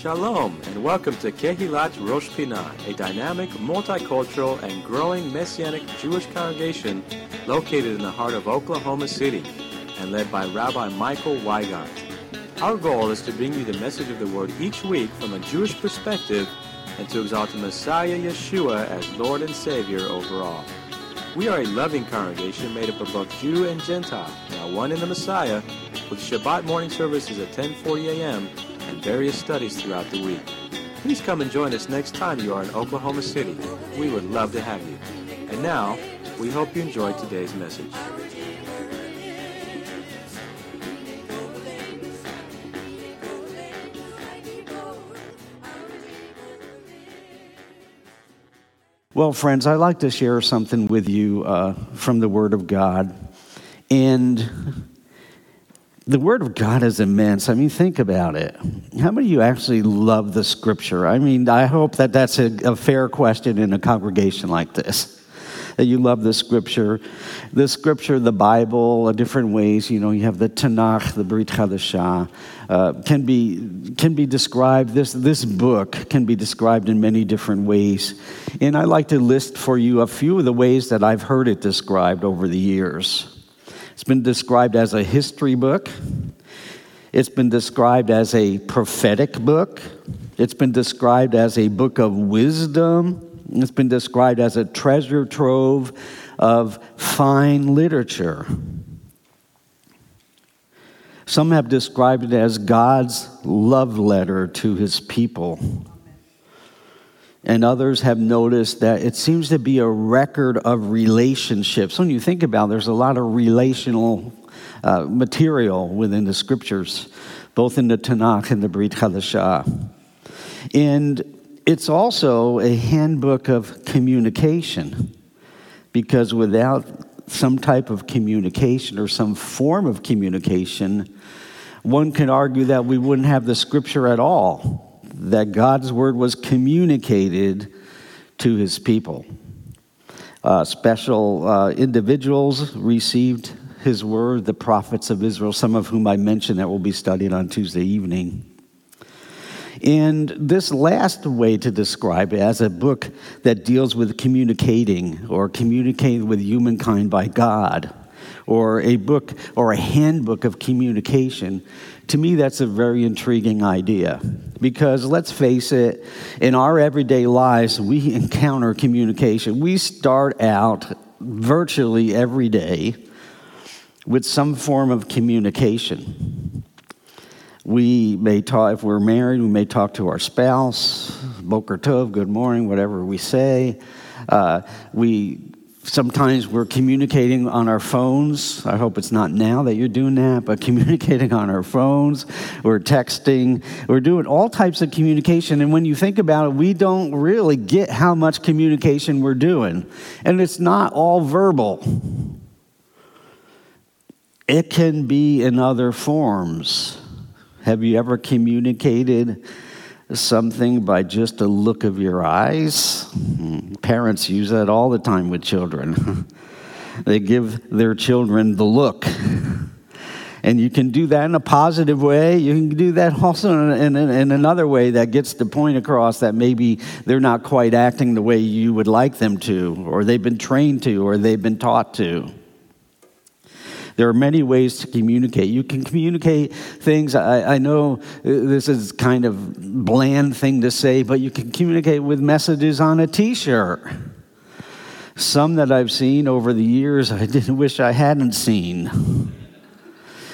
Shalom, and welcome to Kehilat Rosh Pinah, a dynamic, multicultural, and growing Messianic Jewish congregation located in the heart of Oklahoma City and led by Rabbi Michael Weigand. Our goal is to bring you the message of the Word each week from a Jewish perspective and to exalt the Messiah Yeshua as Lord and Savior over all. We are a loving congregation made up of both Jew and Gentile, now one in the Messiah, with Shabbat morning services at 10:40 a.m. and various studies throughout the week. Please come and join us next time you are in Oklahoma City. We would love to have you. And now, we hope you enjoyed today's message. Well, friends, I'd like to share something with you uh, from the Word of God. And the Word of God is immense. I mean, think about it. How many of you actually love the Scripture? I mean, I hope that that's a, a fair question in a congregation like this. That you love the Scripture. The Scripture, the Bible, uh, different ways. You know, you have the Tanakh, the Brit Hadashah, uh, can be can be described. This this book can be described in many different ways, and I like to list for you a few of the ways that I've heard it described over the years. It's been described as a history book. It's been described as a prophetic book. It's been described as a book of wisdom. It's been described as a treasure trove of fine literature. Some have described it as God's love letter to his people. And others have noticed that it seems to be a record of relationships. When you think about it, there's a lot of relational uh, material within the scriptures, both in the Tanakh and the Brit Hadashah. And it's also a handbook of communication, because without some type of communication or some form of communication, one can argue that we wouldn't have the scripture at all, that God's word was communicated to his people. Uh, special uh, individuals received his word, the prophets of Israel, some of whom I mentioned that we'll be studying on Tuesday evening. And this last way to describe it as a book that deals with communicating or communicating with humankind by God, or a book or a handbook of communication, to me, that's a very intriguing idea. Because let's face it, in our everyday lives, we encounter communication. We start out virtually every day with some form of communication. We may talk, if we're married, we may talk to our spouse, Boker Tov, good morning, whatever we say. Uh, we sometimes we're communicating on our phones. I hope it's not now that you're doing that, but communicating on our phones, we're texting, we're doing all types of communication. And when you think about it, we don't really get how much communication we're doing. And it's not all verbal, it can be in other forms. Have you ever communicated something by just a look of your eyes? Parents use that all the time with children. they give their children the look. And you can do that in a positive way. You can do that also in, in, in, another way that gets the point across that maybe they're not quite acting the way you would like them to, or they've been trained to, or they've been taught to. There are many ways to communicate. You can communicate things. I, I, know uh, this is kind of bland thing to say, but you can communicate with messages on a T-shirt. Some that I've seen over the years, I didn't wish I hadn't seen.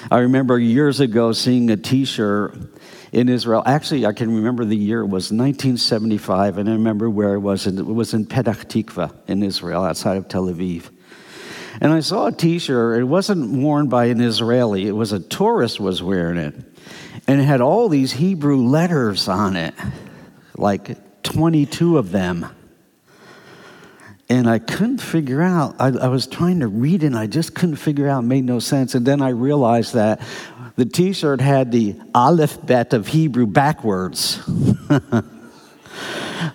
I remember years ago seeing a T-shirt in Israel. Actually, I can remember the year it was 1975, and I remember where it was. It was in Petah Tikva in Israel, outside of Tel Aviv. And I saw a T-shirt. It wasn't worn by an Israeli. It was a tourist was wearing it, and it had all these Hebrew letters on it, like 22 of them. And I couldn't figure out. I, I was trying to read it, and I just couldn't figure out. Made no sense. And then I realized that the T-shirt had the alphabet of Hebrew backwards.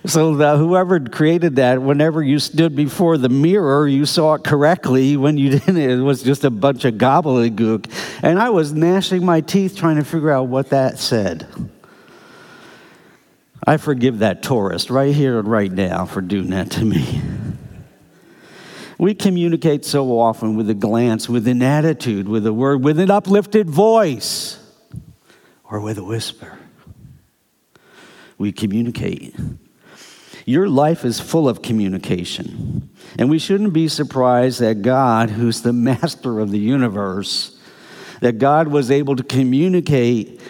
so that whoever created that, whenever you stood before the mirror, you saw it correctly. When you didn't, it was just a bunch of gobbledygook. And I was gnashing my teeth trying to figure out what that said. I forgive that tourist right here and right now for doing that to me. We communicate so often with a glance, with an attitude, with a word, with an uplifted voice, or with a whisper. We communicate. Your life is full of communication. And we shouldn't be surprised that God, who's the master of the universe, that God was able to communicate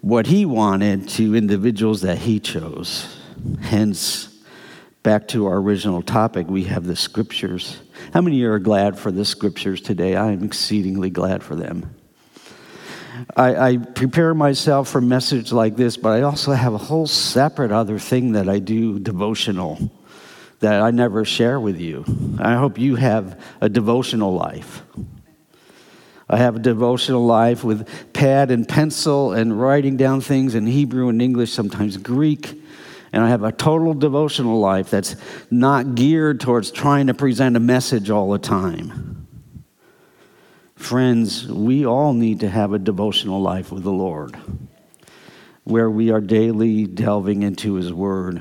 what he wanted to individuals that he chose. Hence, back to our original topic, we have the scriptures. How many are glad for the scriptures today? I am exceedingly glad for them. I, I, prepare myself for a message like this, but I also have a whole separate other thing that I do devotional that I never share with you. I hope you have a devotional life. I have a devotional life with pad and pencil and writing down things in Hebrew and English, sometimes Greek. And I have a total devotional life that's not geared towards trying to present a message all the time. Friends, we all need to have a devotional life with the Lord where we are daily delving into His Word.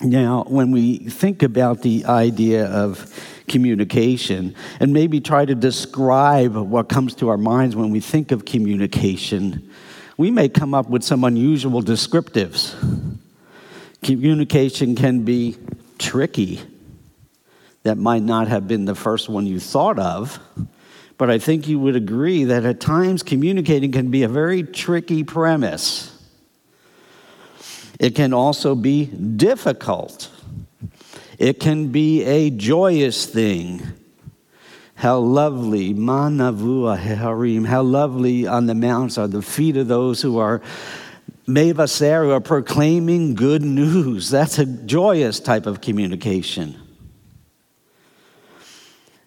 Now, when we think about the idea of communication and maybe try to describe what comes to our minds when we think of communication, we may come up with some unusual descriptives. Communication can be tricky. That might not have been the first one you thought of, but I think you would agree that at times communicating can be a very tricky premise. It can also be difficult. It can be a joyous thing. How lovely, manavua harim, how lovely on the mountains are the feet of those who are mevaser, who are proclaiming good news. That's a joyous type of communication.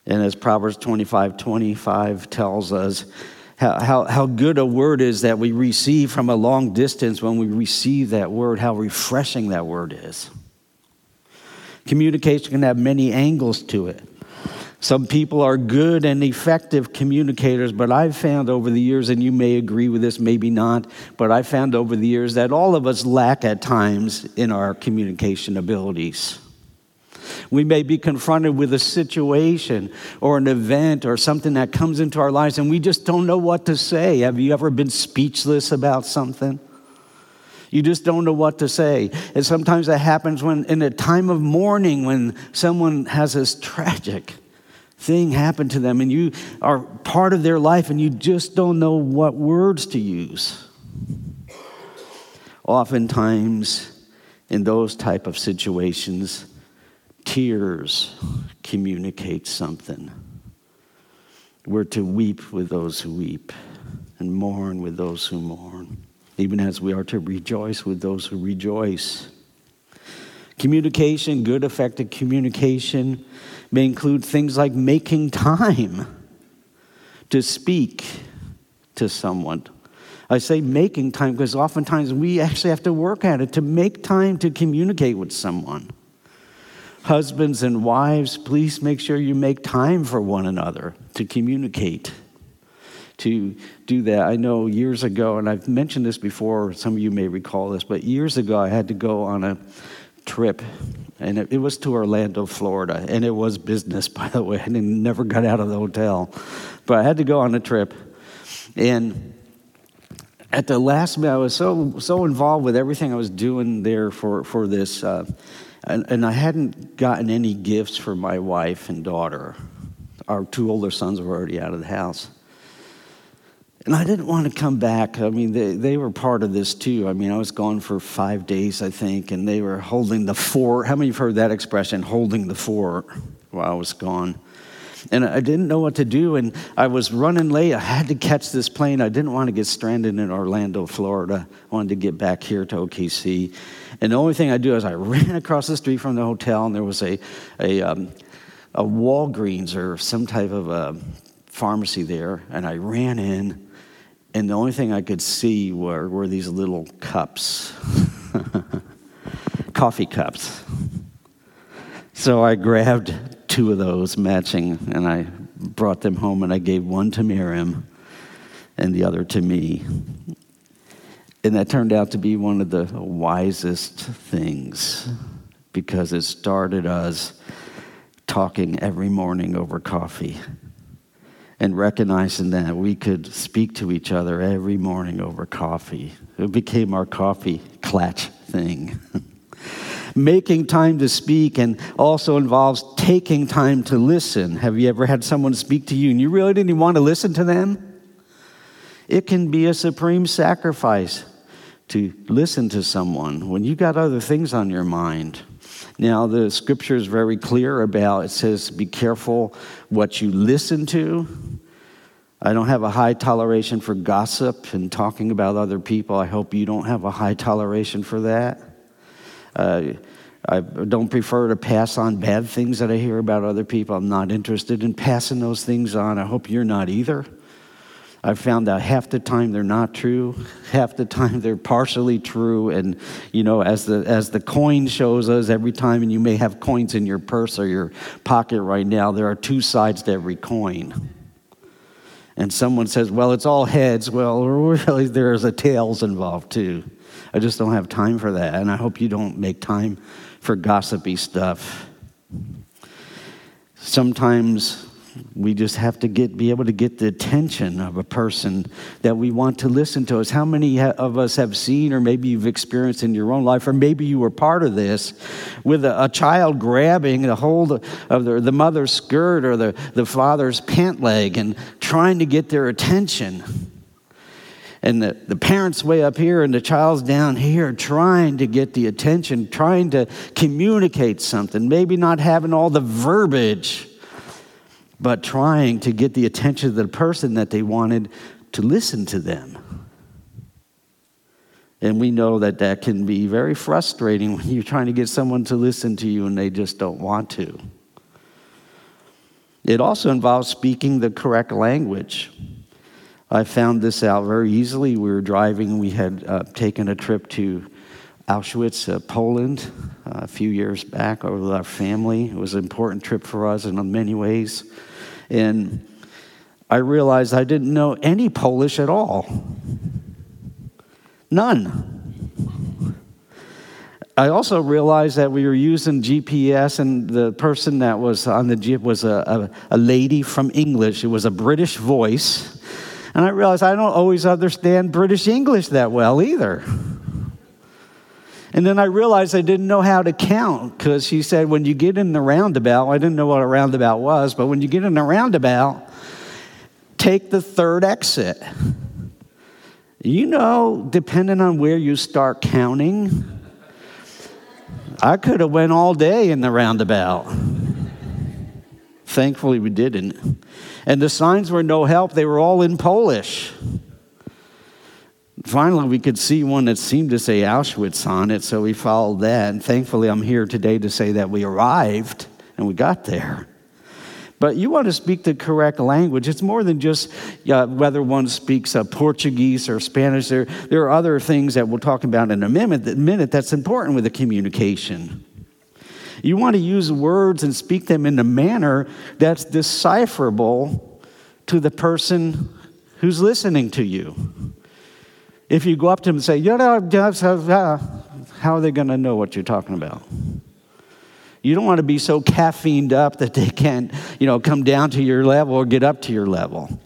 And as Proverbs 25 25 tells us, how, how, how good a word is that we receive from a long distance when we receive that word, how refreshing that word is. Communication can have many angles to it. Some people are good and effective communicators, but I've found over the years, and you may agree with this, maybe not, but I've found over the years that all of us lack at times in our communication abilities. We may be confronted with a situation or an event or something that comes into our lives and we just don't know what to say. Have you ever been speechless about something? You just don't know what to say. And sometimes that happens when, in a time of mourning, when someone has this tragic thing happen to them and you are part of their life and you just don't know what words to use. Oftentimes, in those type of situations, tears communicate something. We're to weep with those who weep and mourn with those who mourn, even as we are to rejoice with those who rejoice. Communication, good, effective communication, may include things like making time to speak to someone. I say making time because oftentimes we actually have to work at it to make time to communicate with someone. Husbands and wives, please make sure you make time for one another to communicate, to do that. I know years ago, and I've mentioned this before, some of you may recall this, but years ago I had to go on a trip, and it, it was to Orlando, Florida, and it was business, by the way. I never got out of the hotel, but I had to go on a trip, and at the last minute, I was so so involved with everything I was doing there for for this. Uh, and, and I hadn't gotten any gifts for my wife and daughter. Our two older sons were already out of the house. And I didn't want to come back. I mean, they, they were part of this too. I mean, I was gone for five days, I think, and they were holding the fort. How many have heard that expression, holding the fort, while I was gone? And I didn't know what to do, and I was running late. I had to catch this plane. I didn't want to get stranded in Orlando, Florida. I wanted to get back here to OKC. And the only thing I do is I ran across the street from the hotel, and there was a, a, um, a Walgreens or some type of a pharmacy there. And I ran in, and the only thing I could see were, were these little cups, coffee cups. So I grabbed two of those matching, and I brought them home, and I gave one to Miriam and the other to me. And that turned out to be one of the wisest things because it started us talking every morning over coffee and recognizing that we could speak to each other every morning over coffee. It became our coffee clatch thing. Making time to speak and also involves taking time to listen. Have you ever had someone speak to you and you really didn't want to listen to them? It can be a supreme sacrifice to listen to someone when you got other things on your mind. Now, the scripture is very clear about it says, be careful what you listen to. I don't have a high toleration for gossip and talking about other people. I hope you don't have a high toleration for that. Uh, I don't prefer to pass on bad things that I hear about other people. I'm not interested in passing those things on. I hope you're not either. I've found out half the time they're not true, half the time they're partially true. And, you know, as the, as the coin shows us every time, and you may have coins in your purse or your pocket right now, there are two sides to every coin. And someone says, well, it's all heads. Well, really, there's a tails involved too. I just don't have time for that. And I hope you don't make time for gossipy stuff. Sometimes we just have to get, be able to get the attention of a person that we want to listen to us. How many of us have seen, or maybe you've experienced in your own life, or maybe you were part of this, with a, a child grabbing the hold of the, the mother's skirt or the, the father's pant leg and trying to get their attention? and the, the parents way up here and the child's down here trying to get the attention, trying to communicate something, maybe not having all the verbiage but trying to get the attention of the person that they wanted to listen to them. And we know that that can be very frustrating when you're trying to get someone to listen to you and they just don't want to. It also involves speaking the correct language. I found this out very easily. We were driving, we had uh, taken a trip to Auschwitz, uh, Poland, uh, a few years back with our family. It was an important trip for us in many ways. And I realized I didn't know any Polish at all. None. I also realized that we were using GPS, and the person that was on the Jeep was a, a, a lady from English. It was a British voice. And I realized I don't always understand British English that well either. And then I realized I didn't know how to count because she said, when you get in the roundabout, I didn't know what a roundabout was, but when you get in the roundabout, take the third exit. You know, depending on where you start counting, I could have went all day in the roundabout. Thankfully, we didn't. And the signs were no help, they were all in Polish. Finally, we could see one that seemed to say Auschwitz on it, so we followed that. And thankfully, I'm here today to say that we arrived and we got there. But you want to speak the correct language. It's more than just uh, whether one speaks uh, Portuguese or Spanish. There, there are other things that we'll talk about in a minute, that, minute that's important with the communication. You want to use words and speak them in a manner that's decipherable to the person who's listening to you. If you go up to them and say, uh, how are they going to know what you're talking about? You don't want to be so caffeined up that they can't, you know, come down to your level or get up to your level.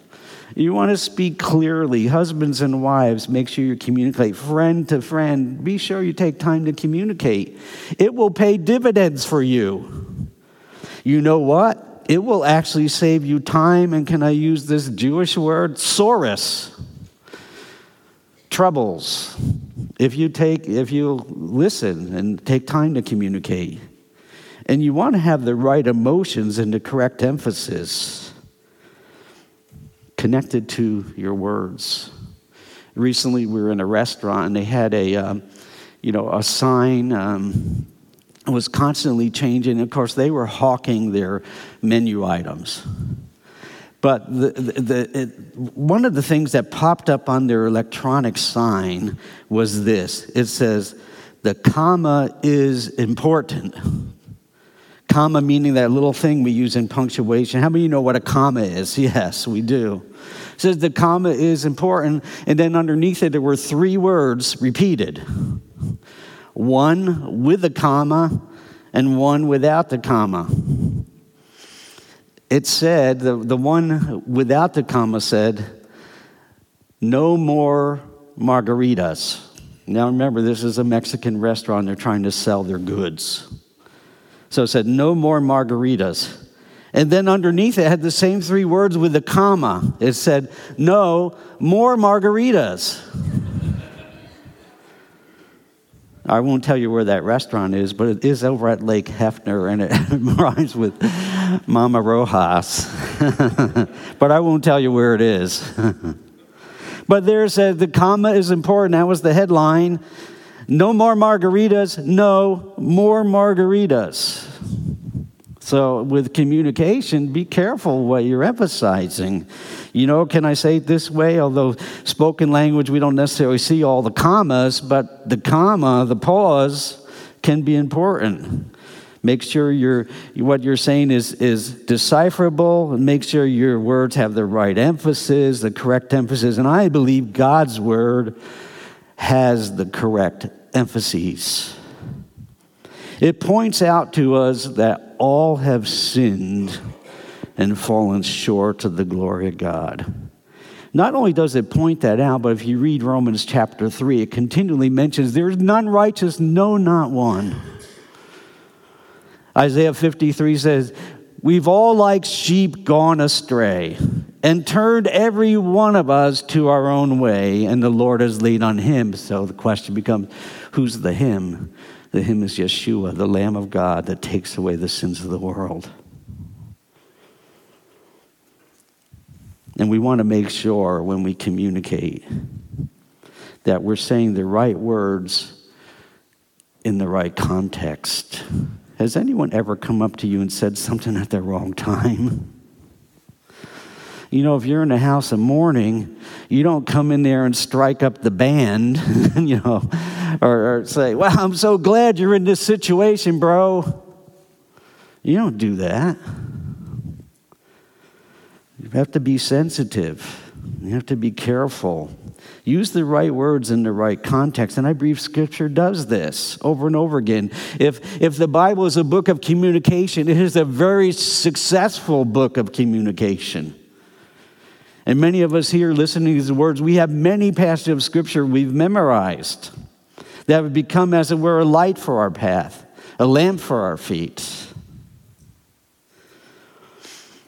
You want to speak clearly. Husbands and wives, make sure you communicate. Friend to friend, be sure you take time to communicate. It will pay dividends for you. You know what? It will actually save you time, and can I use this Jewish word? Tsuris troubles. If you take if you listen and take time to communicate and you want to have the right emotions and the correct emphasis connected to your words. Recently we were in a restaurant and they had a um, you know a sign um, was constantly changing. Of course they were hawking their menu items but the, the, the, it, one of the things that popped up on their electronic sign was this it says, the comma is important. Comma meaning that little thing we use in punctuation. How many you know what a comma is? Yes, we do. It says the comma is important, and then underneath it there were three words repeated. One with a comma and one without the comma. It said, the, the one without the comma said, no more margaritas. Now remember, this is a Mexican restaurant. They're trying to sell their goods. So it said, no more margaritas. And then underneath it had the same three words with a comma. It said, no more margaritas. I won't tell you where that restaurant is, but it is over at Lake Hefner and it rhymes with Mama Rojas. but I won't tell you where it is. But there said the comma is important. That was the headline. No more margaritas, no more margaritas. So, with communication, be careful what you're emphasizing. You know, can I say it this way? Although spoken language, we don't necessarily see all the commas, but the comma, the pause, can be important. Make sure you what you're saying is, is decipherable and make sure your words have the right emphasis, the correct emphasis. And I believe God's word has the correct emphases. It points out to us that all have sinned and fallen short of the glory of God. Not only does it point that out, but if you read Romans chapter 3, it continually mentions there's none righteous, no, not one. Isaiah 53 says, We've all like sheep gone astray and turned every one of us to our own way, and the Lord has laid on him. So the question becomes who's the him? The him is Yeshua, the Lamb of God that takes away the sins of the world. And we want to make sure when we communicate that we're saying the right words in the right context. Has anyone ever come up to you and said something at the wrong time? You know, if you're in a house of mourning, you don't come in there and strike up the band, you know, or, or say, Well, I'm so glad you're in this situation, bro. You don't do that. You have to be sensitive, you have to be careful. Use the right words in the right context. And I believe Scripture does this over and over again. If, if the Bible is a book of communication, it is a very successful book of communication. And many of us here listening to these words, we have many passages of Scripture we've memorized that have become, as it were, a light for our path, a lamp for our feet.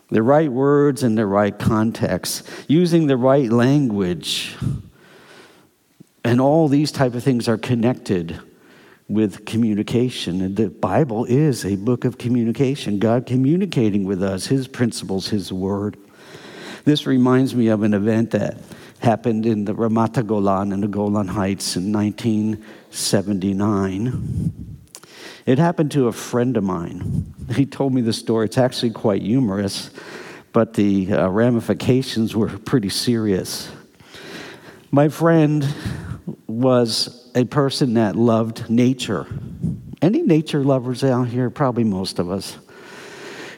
The right words in the right context, using the right language and all these type of things are connected with communication. And the Bible is a book of communication, God communicating with us, His principles, His word. This reminds me of an event that happened in the Ramat Golan in the Golan Heights in 1979. It happened to a friend of mine. He told me the story. It's actually quite humorous, but the uh, ramifications were pretty serious. My friend was a person that loved nature. Any nature lovers out here? Probably most of us.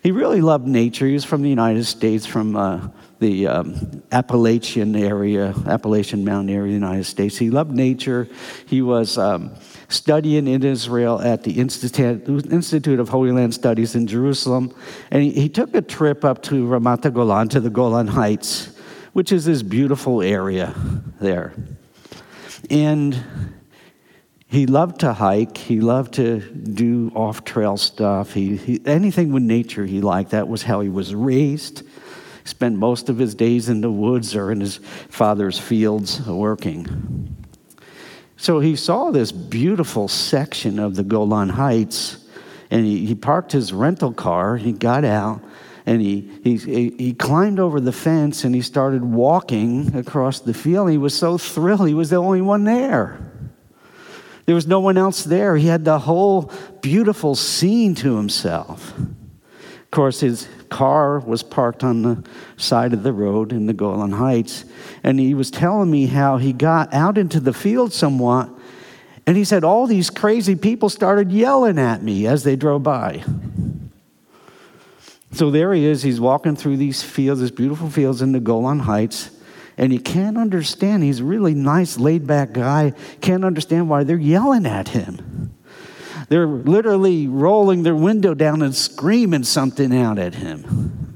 He really loved nature. He was from the United States, from uh, the um, Appalachian area, Appalachian Mountain area of the United States. He loved nature. He was um, studying in Israel at the Institute, of Holy Land Studies in Jerusalem. And he, he took a trip up to Ramat Golan, to the Golan Heights, which is this beautiful area there. And he loved to hike. He loved to do off trail stuff. He, he, anything with nature he liked. That was how he was raised. Spent most of his days in the woods or in his father's fields working. So he saw this beautiful section of the Golan Heights, and he, he parked his rental car. He got out, and he, he, he climbed over the fence and he started walking across the field. He was so thrilled, he was the only one there. There was no one else there. He had the whole beautiful scene to himself. Of course, his car was parked on the side of the road in the Golan Heights, and he was telling me how he got out into the field somewhat, and he said, All these crazy people started yelling at me as they drove by. So there he is. He's walking through these fields, these beautiful fields in the Golan Heights, and he can't understand. He's a really nice, laid back guy. Can't understand why they're yelling at him. They're literally rolling their window down and screaming something out at him.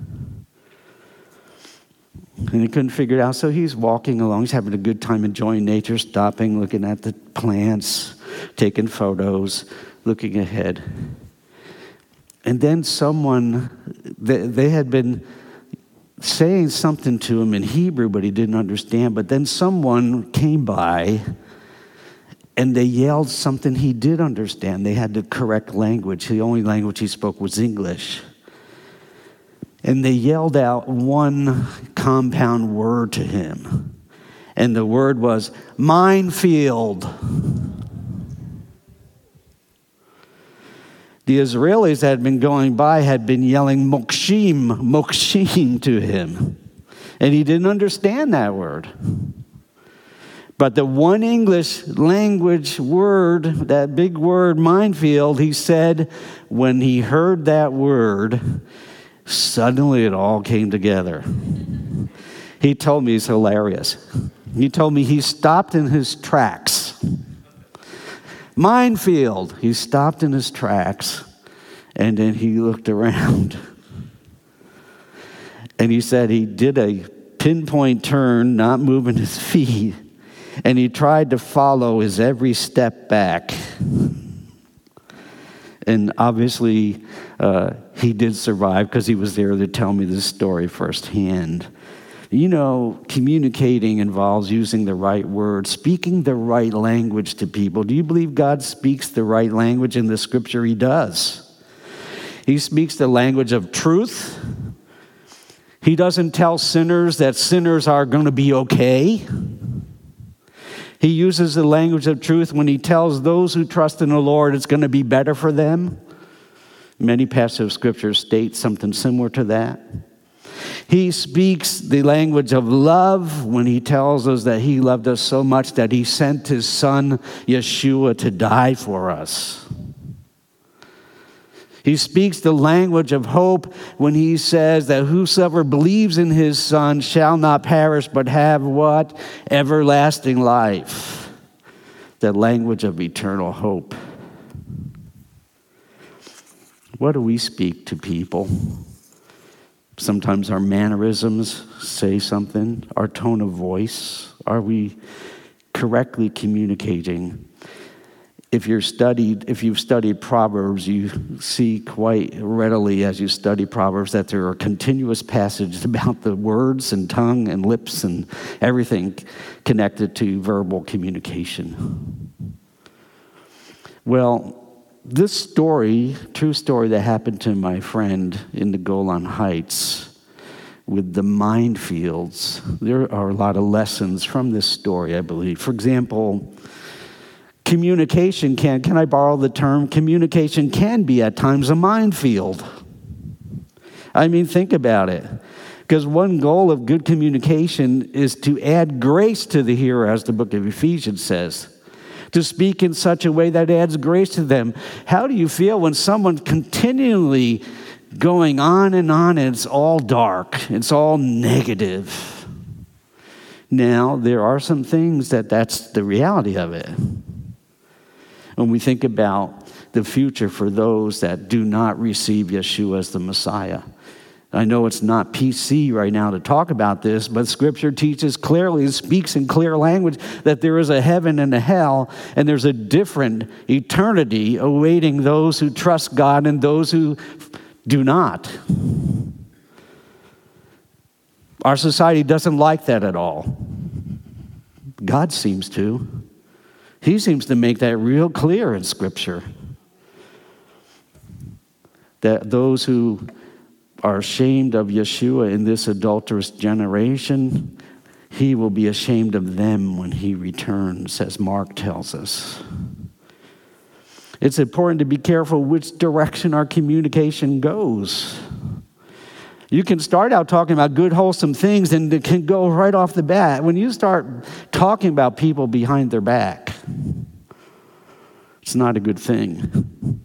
And he couldn't figure it out, so he's walking along. He's having a good time enjoying nature, stopping, looking at the plants, taking photos, looking ahead. And then someone, they, had been saying something to him in Hebrew, but he didn't understand. But then someone came by and they yelled something he did understand. They had the correct language. The only language he spoke was English. And they yelled out one compound word to him. And the word was minefield. The Israelis that had been going by had been yelling mokshim, mokshim to him. And he didn't understand that word. But the one English language word, that big word, minefield, he said, when he heard that word, suddenly it all came together. He told me he's hilarious. He told me he stopped in his tracks minefield. He stopped in his tracks and then he looked around. And he said he did a pinpoint turn, not moving his feet, and he tried to follow his every step back. And obviously, uh, he did survive because he was there to tell me this story firsthand. You know, communicating involves using the right words, speaking the right language to people. Do you believe God speaks the right language in the scripture? He does. He speaks the language of truth. He doesn't tell sinners that sinners are going to be okay. He uses the language of truth when he tells those who trust in the Lord it's going to be better for them. Many passages of scripture state something similar to that. He speaks the language of love when he tells us that he loved us so much that he sent his son Yeshua to die for us. He speaks the language of hope when he says that whosoever believes in his son shall not perish but have what? Everlasting life. The language of eternal hope. What do we speak to people? Sometimes our mannerisms say something, our tone of voice. Are we correctly communicating? If you're studied, if you've studied Proverbs, you see quite readily as you study Proverbs that there are continuous passages about the words and tongue and lips and everything connected to verbal communication. Well, this story, true story that happened to my friend in the Golan Heights with the minefields, there are a lot of lessons from this story, I believe. For example, communication can, can I borrow the term? Communication can be at times a minefield. I mean, think about it. Because one goal of good communication is to add grace to the hearer, as the book of Ephesians says to speak in such a way that adds grace to them. How do you feel when someone's continually going on and on and it's all dark, it's all negative? Now, there are some things that that's the reality of it. When we think about the future for those that do not receive Yeshua as the Messiah, I know it's not PC right now to talk about this, but Scripture teaches clearly, speaks in clear language, that there is a heaven and a hell, and there's a different eternity awaiting those who trust God and those who do not. Our society doesn't like that at all. God seems to. He seems to make that real clear in Scripture. That those who are ashamed of Yeshua in this adulterous generation, he will be ashamed of them when he returns, as Mark tells us. It's important to be careful which direction our communication goes. You can start out talking about good, wholesome things, and it can go right off the bat. When you start talking about people behind their back, it's not a good thing.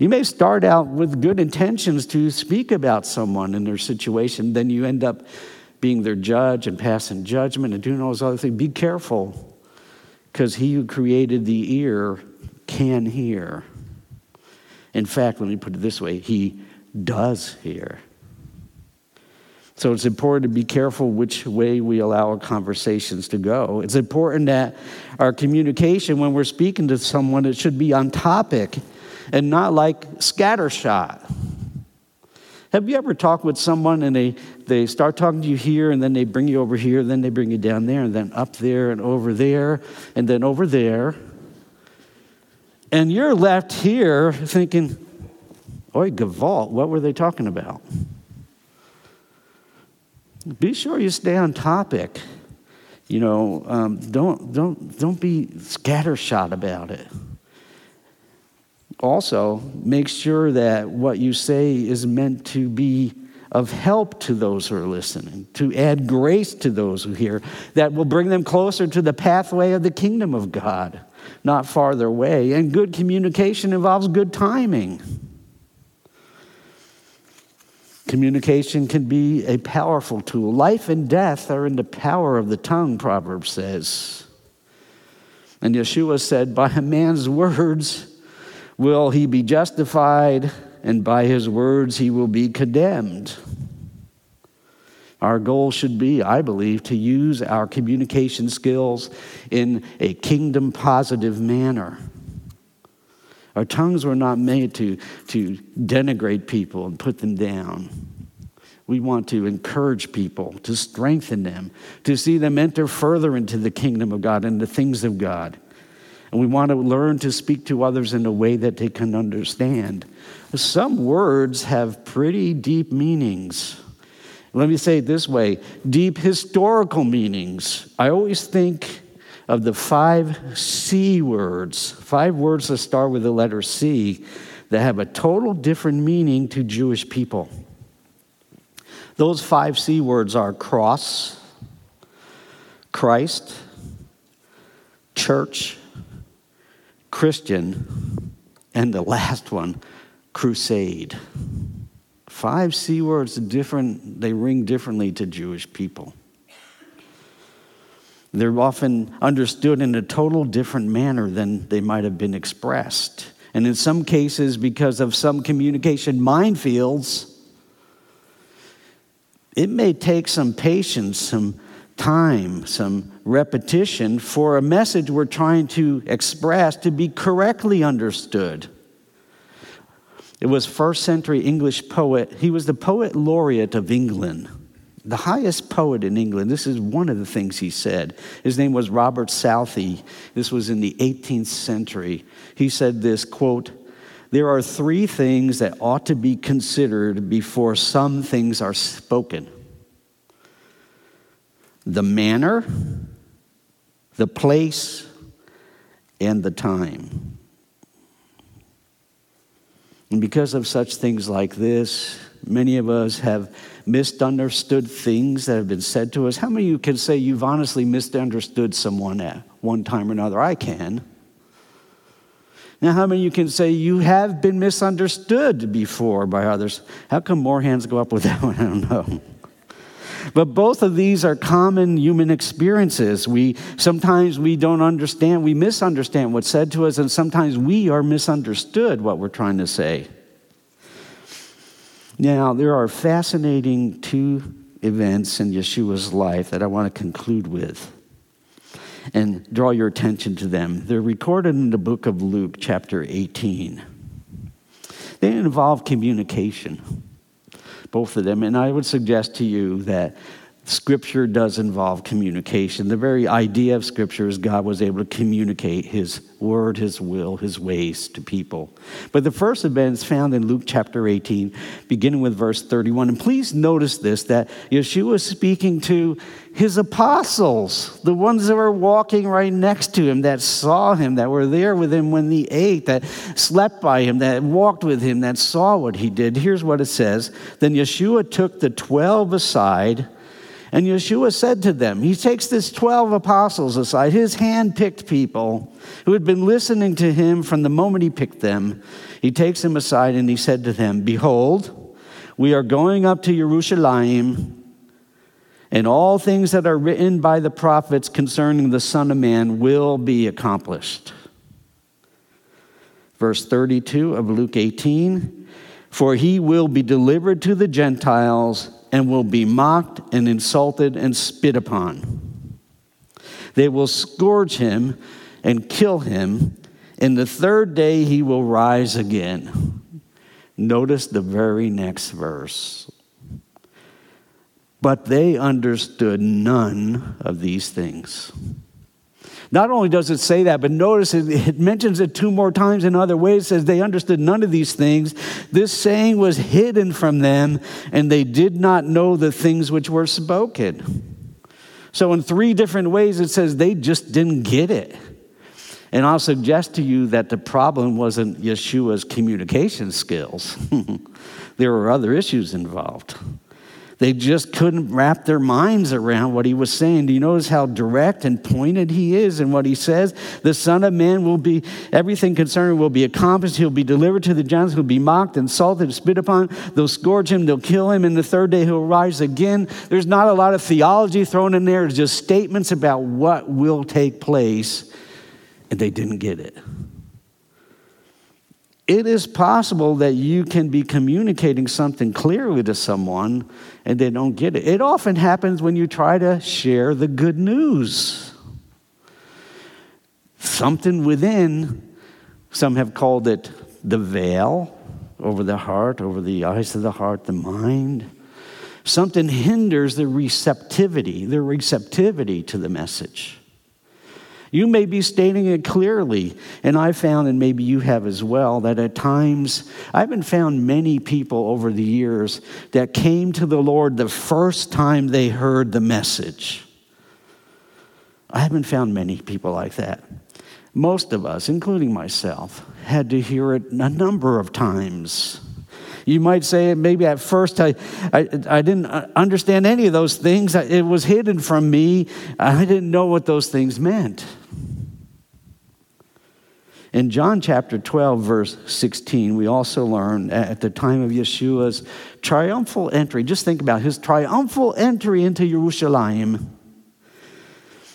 You may start out with good intentions to speak about someone in their situation, then you end up being their judge and passing judgment and doing all those other things. Be careful, because he who created the ear can hear. In fact, let me put it this way he does hear. So it's important to be careful which way we allow our conversations to go. It's important that our communication, when we're speaking to someone, it should be on topic and not like scattershot. Have you ever talked with someone and they, they start talking to you here and then they bring you over here, then they bring you down there and then up there and over there and then over there? And you're left here thinking, Oi, Gevalt, what were they talking about? Be sure you stay on topic. You know, um, don't, don't, don't be scattershot about it also make sure that what you say is meant to be of help to those who are listening, to add grace to those who hear, that will bring them closer to the pathway of the kingdom of God, not farther away. And good communication involves good timing. Communication can be a powerful tool. Life and death are in the power of the tongue, Proverbs says. And Yeshua said, By a man's words, will he be justified, and by his words he will be condemned. Our goal should be, I believe, to use our communication skills in a kingdom positive manner. Our tongues were not made to, to denigrate people and put them down. We want to encourage people, to strengthen them, to see them enter further into the kingdom of God and the things of God. And we want to learn to speak to others in a way that they can understand. Some words have pretty deep meanings. Let me say it this way deep historical meanings. I always think of the five C words, five words that start with the letter C, that have a total different meaning to Jewish people. Those five C words are cross, Christ, church, Christian, and the last one, crusade. Five C words different, they ring differently to Jewish people. They're often understood in a total different manner than they might have been expressed. And in some cases, because of some communication minefields, it may take some patience, some time, some repetition for a message we're trying to express to be correctly understood. It was first century English poet. He was the poet laureate of England, the highest poet in England. This is one of the things he said. His name was Robert Southey. This was in the 18th century. He said this quote, there are three things that ought to be considered before some things are spoken the manner, the place, and the time. And because of such things like this, many of us have misunderstood things that have been said to us. How many of you can say you've honestly misunderstood someone at one time or another? I can. Now, how many of you can say you have been misunderstood before by others? How come more hands go up with that one? I don't know. But both of these are common human experiences. We sometimes we don't understand, we misunderstand what's said to us, and sometimes we are misunderstood what we're trying to say. Now, there are fascinating two events in Yeshua's life that I want to conclude with and draw your attention to them. They're recorded in the book of Luke, chapter 18. They involve communication both of them. And I would suggest to you that Scripture does involve communication. The very idea of Scripture is God was able to communicate His word, His will, His ways to people. But the first event is found in Luke chapter 18, beginning with verse 31. And please notice this that Yeshua is speaking to His apostles, the ones that were walking right next to Him, that saw Him, that were there with Him when He ate, that slept by Him, that walked with Him, that saw what He did. Here's what it says Then Yeshua took the 12 aside And Yeshua said to them, He takes this 12 apostles aside, his hand picked people who had been listening to him from the moment he picked them. He takes them aside and he said to them, Behold, we are going up to Jerusalem, and all things that are written by the prophets concerning the Son of Man will be accomplished. Verse 32 of Luke 18 For he will be delivered to the Gentiles and will be mocked and insulted and spit upon. They will scourge him and kill him, and the third day he will rise again. Notice the very next verse. But they understood none of these things. Not only does it say that, but notice it, it, mentions it two more times in other ways. It says they understood none of these things. This saying was hidden from them, and they did not know the things which were spoken. So, in three different ways, it says they just didn't get it. And I'll suggest to you that the problem wasn't Yeshua's communication skills, there were other issues involved. They just couldn't wrap their minds around what he was saying. Do you notice how direct and pointed he is in what he says? The Son of Man will be, everything concerning will be accomplished. He'll be delivered to the Gentiles. He'll be mocked, insulted, spit upon. They'll scourge him. They'll kill him. And the third day he'll rise again. There's not a lot of theology thrown in there. It's just statements about what will take place. And they didn't get it it is possible that you can be communicating something clearly to someone and they don't get it. It often happens when you try to share the good news. Something within, some have called it the veil over the heart, over the eyes of the heart, the mind. Something hinders the receptivity, the receptivity to the message. You may be stating it clearly, and I found, and maybe you have as well, that at times I haven't found many people over the years that came to the Lord the first time they heard the message. I haven't found many people like that. Most of us, including myself, had to hear it a number of times. You might say, maybe at first I, I, I didn't understand any of those things. It was hidden from me. I didn't know what those things meant. In John chapter 12, verse 16, we also learn at the time of Yeshua's triumphal entry, just think about his triumphal entry into Jerusalem,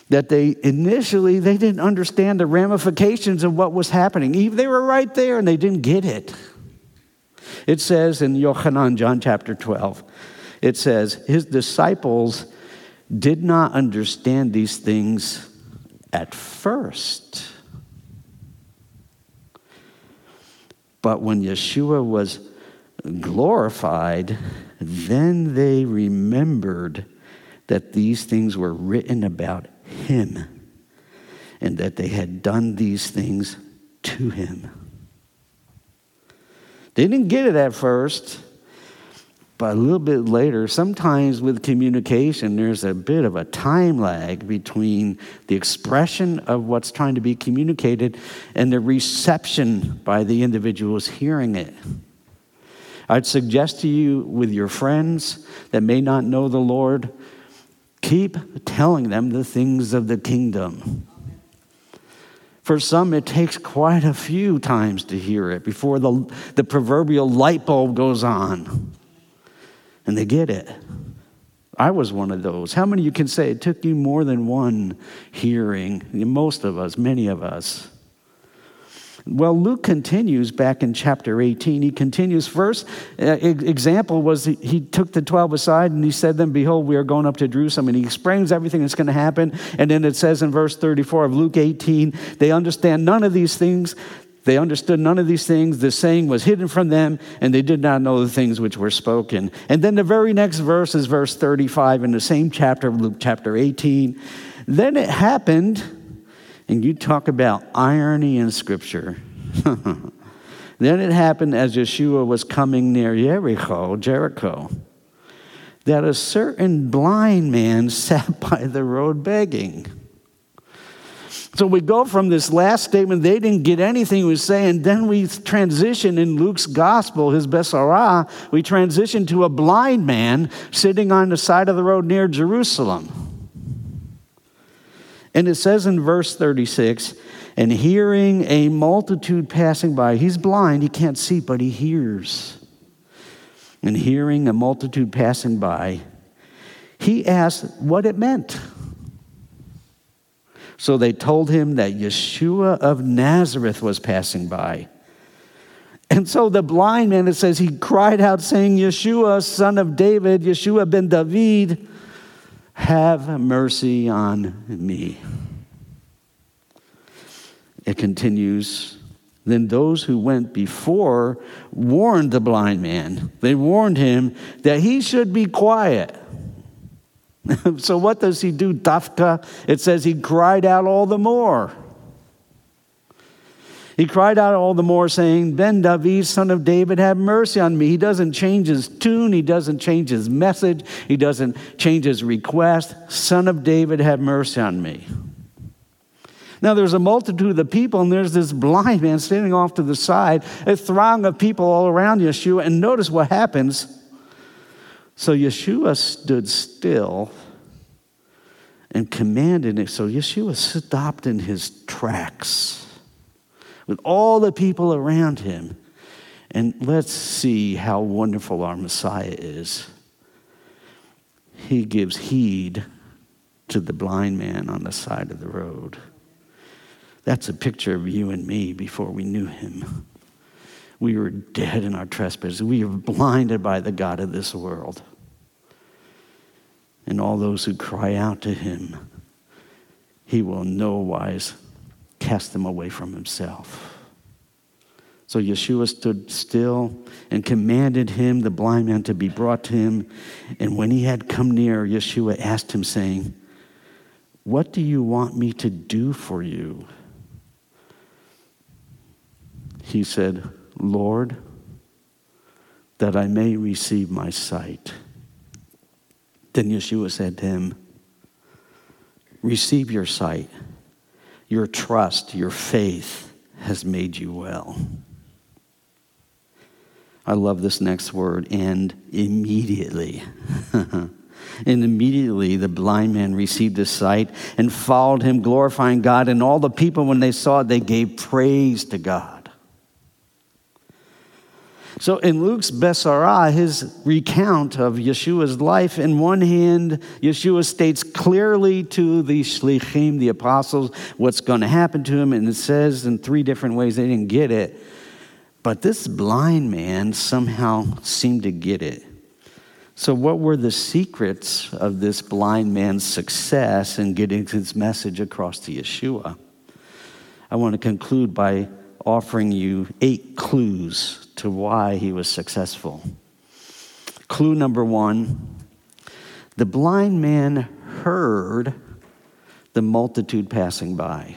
that they initially they didn't understand the ramifications of what was happening. They were right there and they didn't get it. It says in Yochanan, John chapter 12, it says, his disciples did not understand these things at first. But when Yeshua was glorified, then they remembered that these things were written about him and that they had done these things to him. They didn't get it at first, but a little bit later, sometimes with communication, there's a bit of a time lag between the expression of what's trying to be communicated and the reception by the individuals hearing it. I'd suggest to you, with your friends that may not know the Lord, keep telling them the things of the kingdom. For some, it takes quite a few times to hear it before the, the proverbial light bulb goes on and they get it. I was one of those. How many of you can say it took you more than one hearing? Most of us, many of us. Well, Luke continues back in chapter 18. He continues. First uh, example was he, took the 12 aside and he said them, Behold, we are going up to Jerusalem. And he explains everything that's going to happen. And then it says in verse 34 of Luke 18, they understand none of these things. They understood none of these things. The saying was hidden from them, and they did not know the things which were spoken. And then the very next verse is verse 35 in the same chapter of Luke, chapter 18. Then it happened, and you talk about irony in Scripture. then it happened as Yeshua was coming near Jericho, Jericho, that a certain blind man sat by the road begging. So we go from this last statement, they didn't get anything he was saying, then we transition in Luke's gospel, his Besorah, we transition to a blind man sitting on the side of the road near Jerusalem. And it says in verse 36, and hearing a multitude passing by, he's blind, he can't see, but he hears. And hearing a multitude passing by, he asked what it meant. So they told him that Yeshua of Nazareth was passing by. And so the blind man, it says, he cried out, saying, Yeshua, son of David, Yeshua ben David, have mercy on me. It continues. Then those who went before warned the blind man. They warned him that he should be quiet. so what does he do, Dafka? It says he cried out all the more. He cried out all the more, saying, Ben David, son of David, have mercy on me. He doesn't change his tune. He doesn't change his message. He doesn't change his request. Son of David, have mercy on me. Now, there's a multitude of the people, and there's this blind man standing off to the side, a throng of people all around Yeshua. And notice what happens so Yeshua stood still and commanded it. So Yeshua stopped in his tracks with all the people around him. And let's see how wonderful our Messiah is. He gives heed to the blind man on the side of the road. That's a picture of you and me before we knew him. We were dead in our trespasses. We were blinded by the God of this world. And all those who cry out to him, he will no wise cast them away from himself. So Yeshua stood still and commanded him, the blind man, to be brought to him. And when he had come near, Yeshua asked him, saying, What do you want me to do for you? He said, Lord, that I may receive my sight. Then Yeshua said to him, Receive your sight. Your trust, your faith has made you well. I love this next word, and immediately. and immediately the blind man received his sight and followed him, glorifying God. And all the people, when they saw it, they gave praise to God. So in Luke's Besorah, his recount of Yeshua's life, in one hand, Yeshua states clearly to the shlichim, the apostles, what's going to happen to him, and it says in three different ways they didn't get it. But this blind man somehow seemed to get it. So, what were the secrets of this blind man's success in getting his message across to Yeshua? I want to conclude by offering you eight clues to why he was successful. Clue number one the blind man heard the multitude passing by.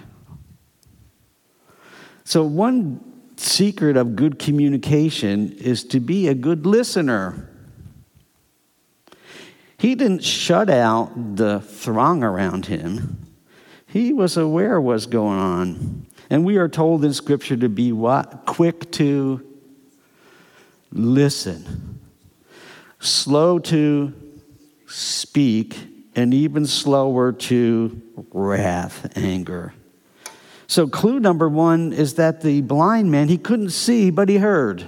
So, one secret of good communication is to be a good listener. He didn't shut out the throng around him. He was aware what's going on. And we are told in Scripture to be what? Quick to listen, slow to speak, and even slower to wrath, anger. So, clue number one is that the blind man, he couldn't see, but he heard.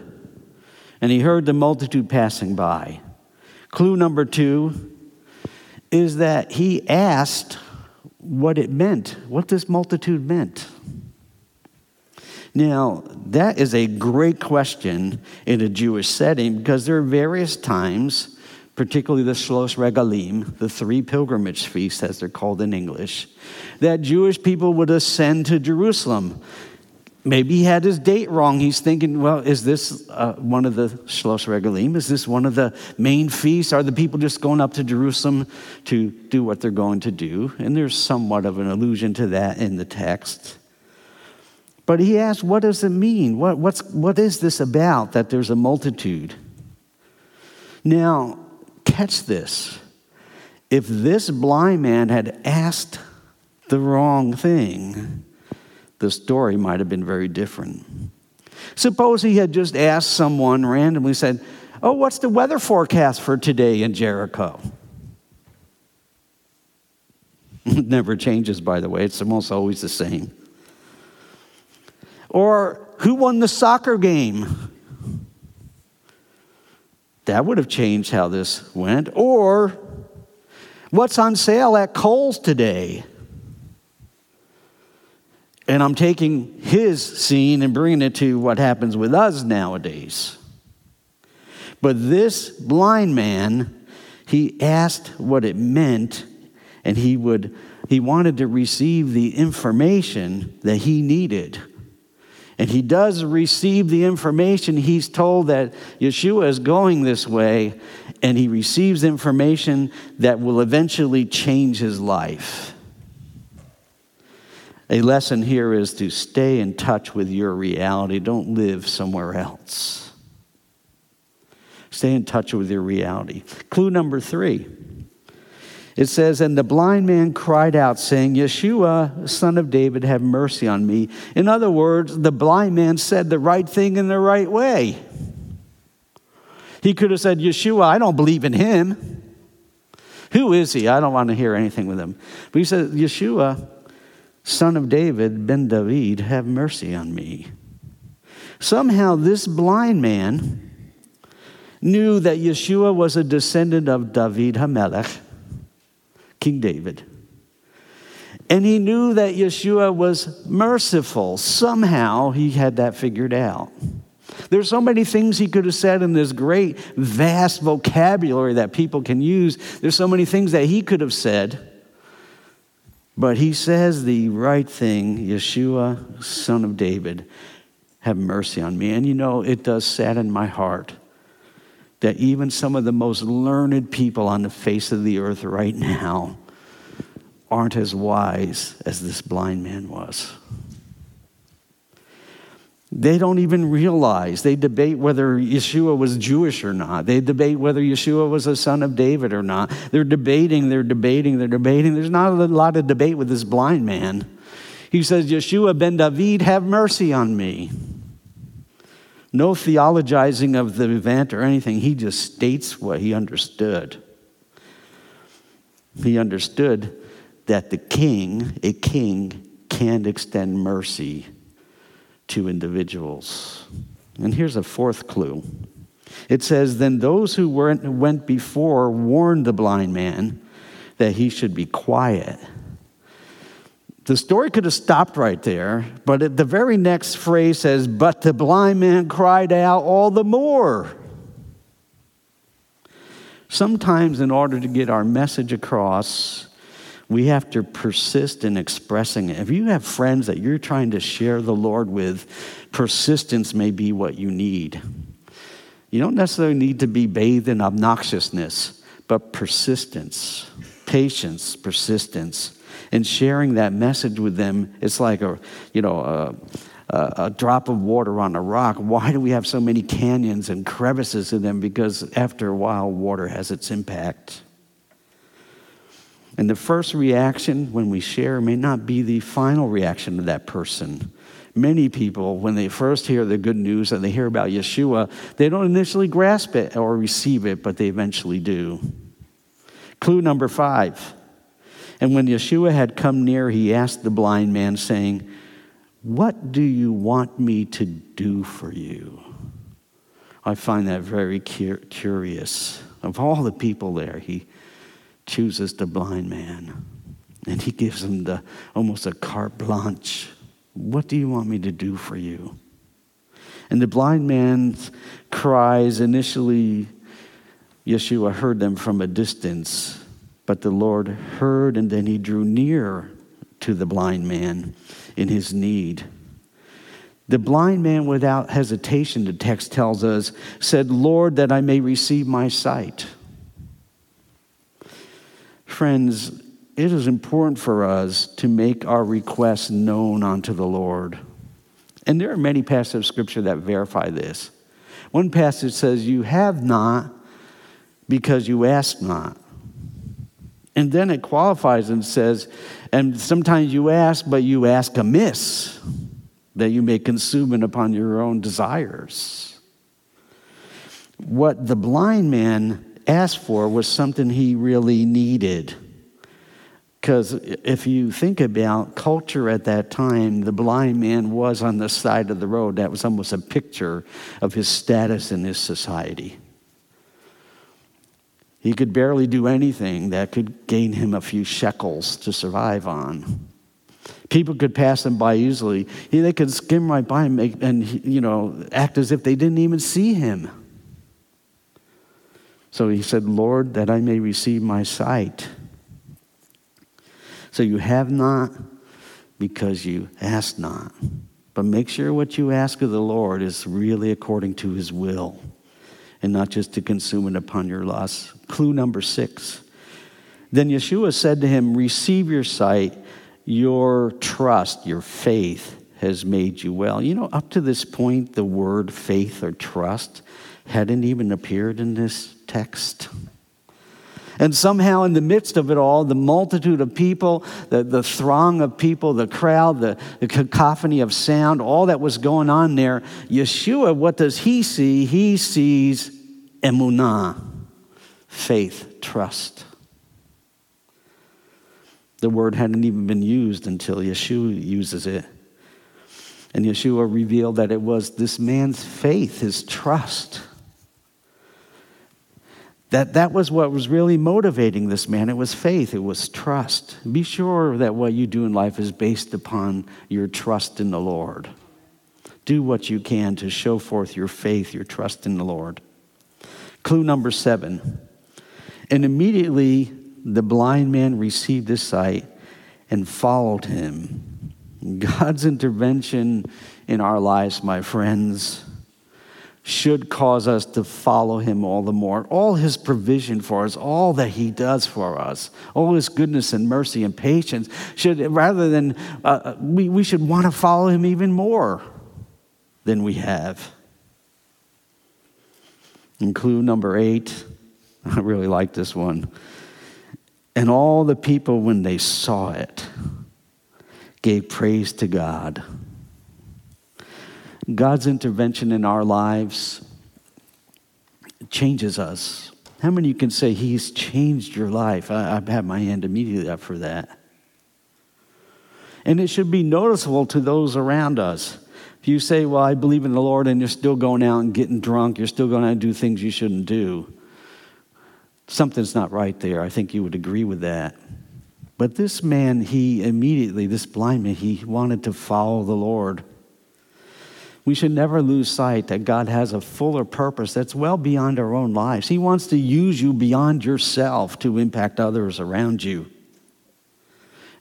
And he heard the multitude passing by. Clue number two is that he asked what it meant, what this multitude meant. Now, that is a great question in a Jewish setting because there are various times, particularly the Shlosh Regalim, the three pilgrimage feasts, as they're called in English, that Jewish people would ascend to Jerusalem. Maybe he had his date wrong. He's thinking, well, is this uh, one of the Shlosh Regalim? Is this one of the main feasts? Are the people just going up to Jerusalem to do what they're going to do? And there's somewhat of an allusion to that in the text. But he asked, What does it mean? What, what's, what is this about that there's a multitude? Now, catch this. If this blind man had asked the wrong thing, the story might have been very different. Suppose he had just asked someone randomly, said, Oh, what's the weather forecast for today in Jericho? It never changes, by the way, it's almost always the same. Or who won the soccer game? That would have changed how this went. Or what's on sale at Kohl's today? And I'm taking his scene and bringing it to what happens with us nowadays. But this blind man, he asked what it meant, and he would he wanted to receive the information that he needed. And he does receive the information. He's told that Yeshua is going this way, and he receives information that will eventually change his life. A lesson here is to stay in touch with your reality. Don't live somewhere else. Stay in touch with your reality. Clue number three. It says, And the blind man cried out, saying, Yeshua, son of David, have mercy on me. In other words, the blind man said the right thing in the right way. He could have said, Yeshua, I don't believe in him. Who is he? I don't want to hear anything with him. But he said, Yeshua, son of David, ben David, have mercy on me. Somehow, this blind man knew that Yeshua was a descendant of David Hamelech, King David. And he knew that Yeshua was merciful. Somehow he had that figured out. There's so many things he could have said in this great, vast vocabulary that people can use. There's so many things that he could have said. But he says the right thing Yeshua, son of David, have mercy on me. And you know, it does sadden my heart that even some of the most learned people on the face of the earth right now aren't as wise as this blind man was. They don't even realize. They debate whether Yeshua was Jewish or not. They debate whether Yeshua was a son of David or not. They're debating, they're debating, they're debating. There's not a lot of debate with this blind man. He says, Yeshua ben David, have mercy on me. No theologizing of the event or anything. He just states what he understood. He understood that the king, a king, can extend mercy to individuals. And here's a fourth clue it says, Then those who went before warned the blind man that he should be quiet the story could have stopped right there, but the very next phrase says, But the blind man cried out all the more. Sometimes, in order to get our message across, we have to persist in expressing it. If you have friends that you're trying to share the Lord with, persistence may be what you need. You don't necessarily need to be bathed in obnoxiousness, but persistence, patience, persistence and sharing that message with them, it's like a, you know, a, a, a drop of water on a rock. Why do we have so many canyons and crevices in them? Because after a while, water has its impact. And the first reaction when we share may not be the final reaction of that person. Many people, when they first hear the good news and they hear about Yeshua, they don't initially grasp it or receive it, but they eventually do. Clue number five and when Yeshua had come near, he asked the blind man, saying, What do you want me to do for you? I find that very curious. Of all the people there, he chooses the blind man and he gives him the, almost a carte blanche. What do you want me to do for you? And the blind man's cries initially, Yeshua heard them from a distance. But the Lord heard, and then he drew near to the blind man in his need. The blind man, without hesitation, the text tells us, said, Lord, that I may receive my sight. Friends, it is important for us to make our requests known unto the Lord. And there are many passages of Scripture that verify this. One passage says, You have not because you ask not. And then it qualifies and says, and sometimes you ask, but you ask amiss, that you may consume it upon your own desires. What the blind man asked for was something he really needed. Because if you think about culture at that time, the blind man was on the side of the road. That was almost a picture of his status in his society. He could barely do anything that could gain him a few shekels to survive on. People could pass him by easily. They could skim right by him and, you know, act as if they didn't even see him. So he said, Lord, that I may receive my sight. So you have not because you ask not. But make sure what you ask of the Lord is really according to his will and not just to consume it upon your loss. Clue number six. Then Yeshua said to him, Receive your sight, your trust, your faith has made you well. You know, up to this point, the word faith or trust hadn't even appeared in this text. And somehow, in the midst of it all, the multitude of people, the, the throng of people, the crowd, the, the cacophony of sound, all that was going on there, Yeshua, what does he see? He sees emunah, faith, trust. The word hadn't even been used until Yeshua uses it. And Yeshua revealed that it was this man's faith, his trust that that was what was really motivating this man. It was faith, it was trust. Be sure that what you do in life is based upon your trust in the Lord. Do what you can to show forth your faith, your trust in the Lord. Clue number seven. And immediately the blind man received his sight and followed him. God's intervention in our lives, my friends, should cause us to follow him all the more. All his provision for us, all that he does for us, all his goodness and mercy and patience should, rather than, uh, we, we should want to follow him even more than we have. And clue number eight, I really like this one. And all the people, when they saw it, gave praise to God. God's intervention in our lives changes us. How many you can say He's changed your life? I, I have my hand immediately up for that. And it should be noticeable to those around us. If you say, Well, I believe in the Lord, and you're still going out and getting drunk, you're still going out and do things you shouldn't do, something's not right there. I think you would agree with that. But this man, he immediately, this blind man, he wanted to follow the Lord. We should never lose sight that God has a fuller purpose that's well beyond our own lives. He wants to use you beyond yourself to impact others around you.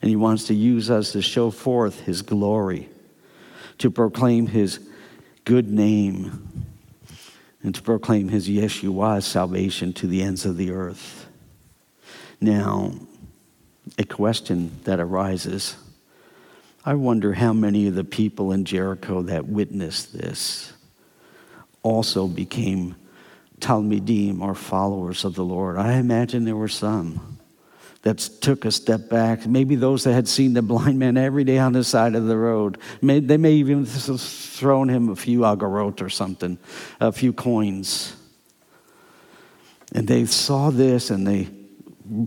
And He wants to use us to show forth His glory, to proclaim His good name, and to proclaim His Yeshua's salvation to the ends of the earth. Now, a question that arises I wonder how many of the people in Jericho that witnessed this also became Talmidim or followers of the Lord. I imagine there were some that took a step back. Maybe those that had seen the blind man every day on the side of the road. they may even have thrown him a few agarot or something, a few coins. And they saw this and they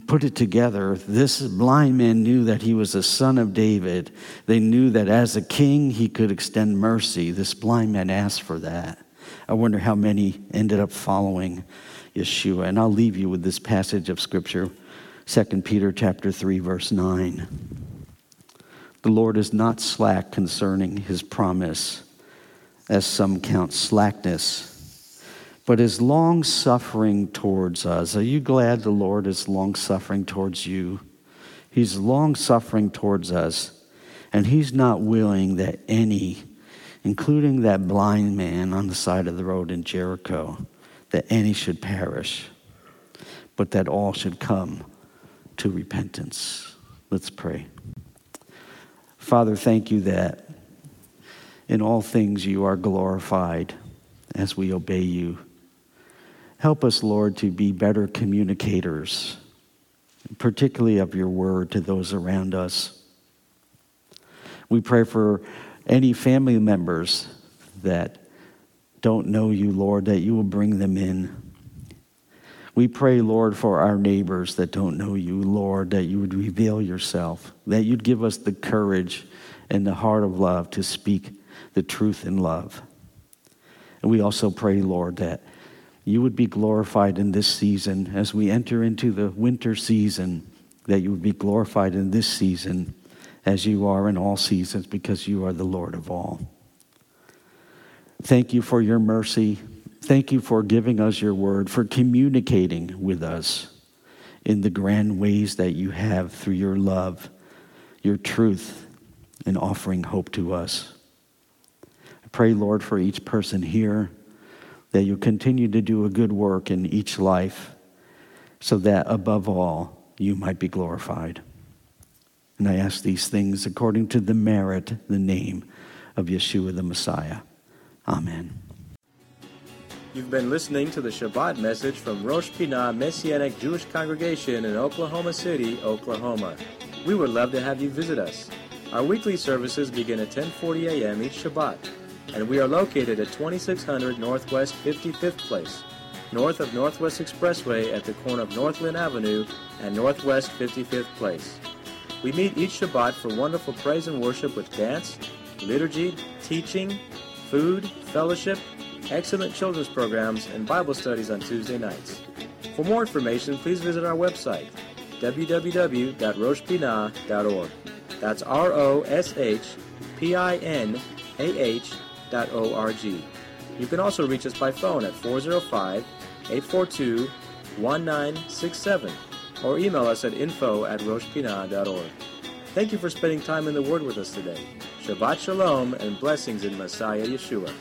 put it together, this blind man knew that he was a son of David. They knew that as a king, he could extend mercy. This blind man asked for that. I wonder how many ended up following Yeshua. And I'll leave you with this passage of scripture, 2 Peter chapter 3 verse 9. The Lord is not slack concerning his promise, as some count slackness but is long suffering towards us. Are you glad the Lord is long suffering towards you? He's long suffering towards us, and He's not willing that any, including that blind man on the side of the road in Jericho, that any should perish, but that all should come to repentance. Let's pray. Father, thank you that in all things you are glorified as we obey you. Help us, Lord, to be better communicators particularly of your word to those around us. We pray for any family members that don't know you, Lord, that you will bring them in. We pray, Lord, for our neighbors that don't know you, Lord, that you would reveal yourself, that you'd give us the courage and the heart of love to speak the truth in love. And we also pray, Lord, that you would be glorified in this season as we enter into the winter season, that you would be glorified in this season as you are in all seasons because you are the Lord of all. Thank you for your mercy. Thank you for giving us your word, for communicating with us in the grand ways that you have through your love, your truth, and offering hope to us. I pray, Lord, for each person here that you continue to do a good work in each life so that above all, you might be glorified. And I ask these things according to the merit, the name of Yeshua the Messiah. Amen. You've been listening to the Shabbat message from Rosh Pinah Messianic Jewish Congregation in Oklahoma City, Oklahoma. We would love to have you visit us. Our weekly services begin at 10:40 a.m. each Shabbat, and we are located at 2600 Northwest 55th Place, north of Northwest Expressway at the corner of Northland Avenue and Northwest 55th Place. We meet each Shabbat for wonderful praise and worship with dance, liturgy, teaching, food, fellowship, excellent children's programs, and Bible studies on Tuesday nights. For more information, please visit our website, www.roshpinah.org. That's R O S H P I N A H You can also reach us by phone at 405 842 1967 or email us at info at roshpinah.org. Thank you for spending time in the Word with us today. Shabbat Shalom and blessings in Messiah Yeshua.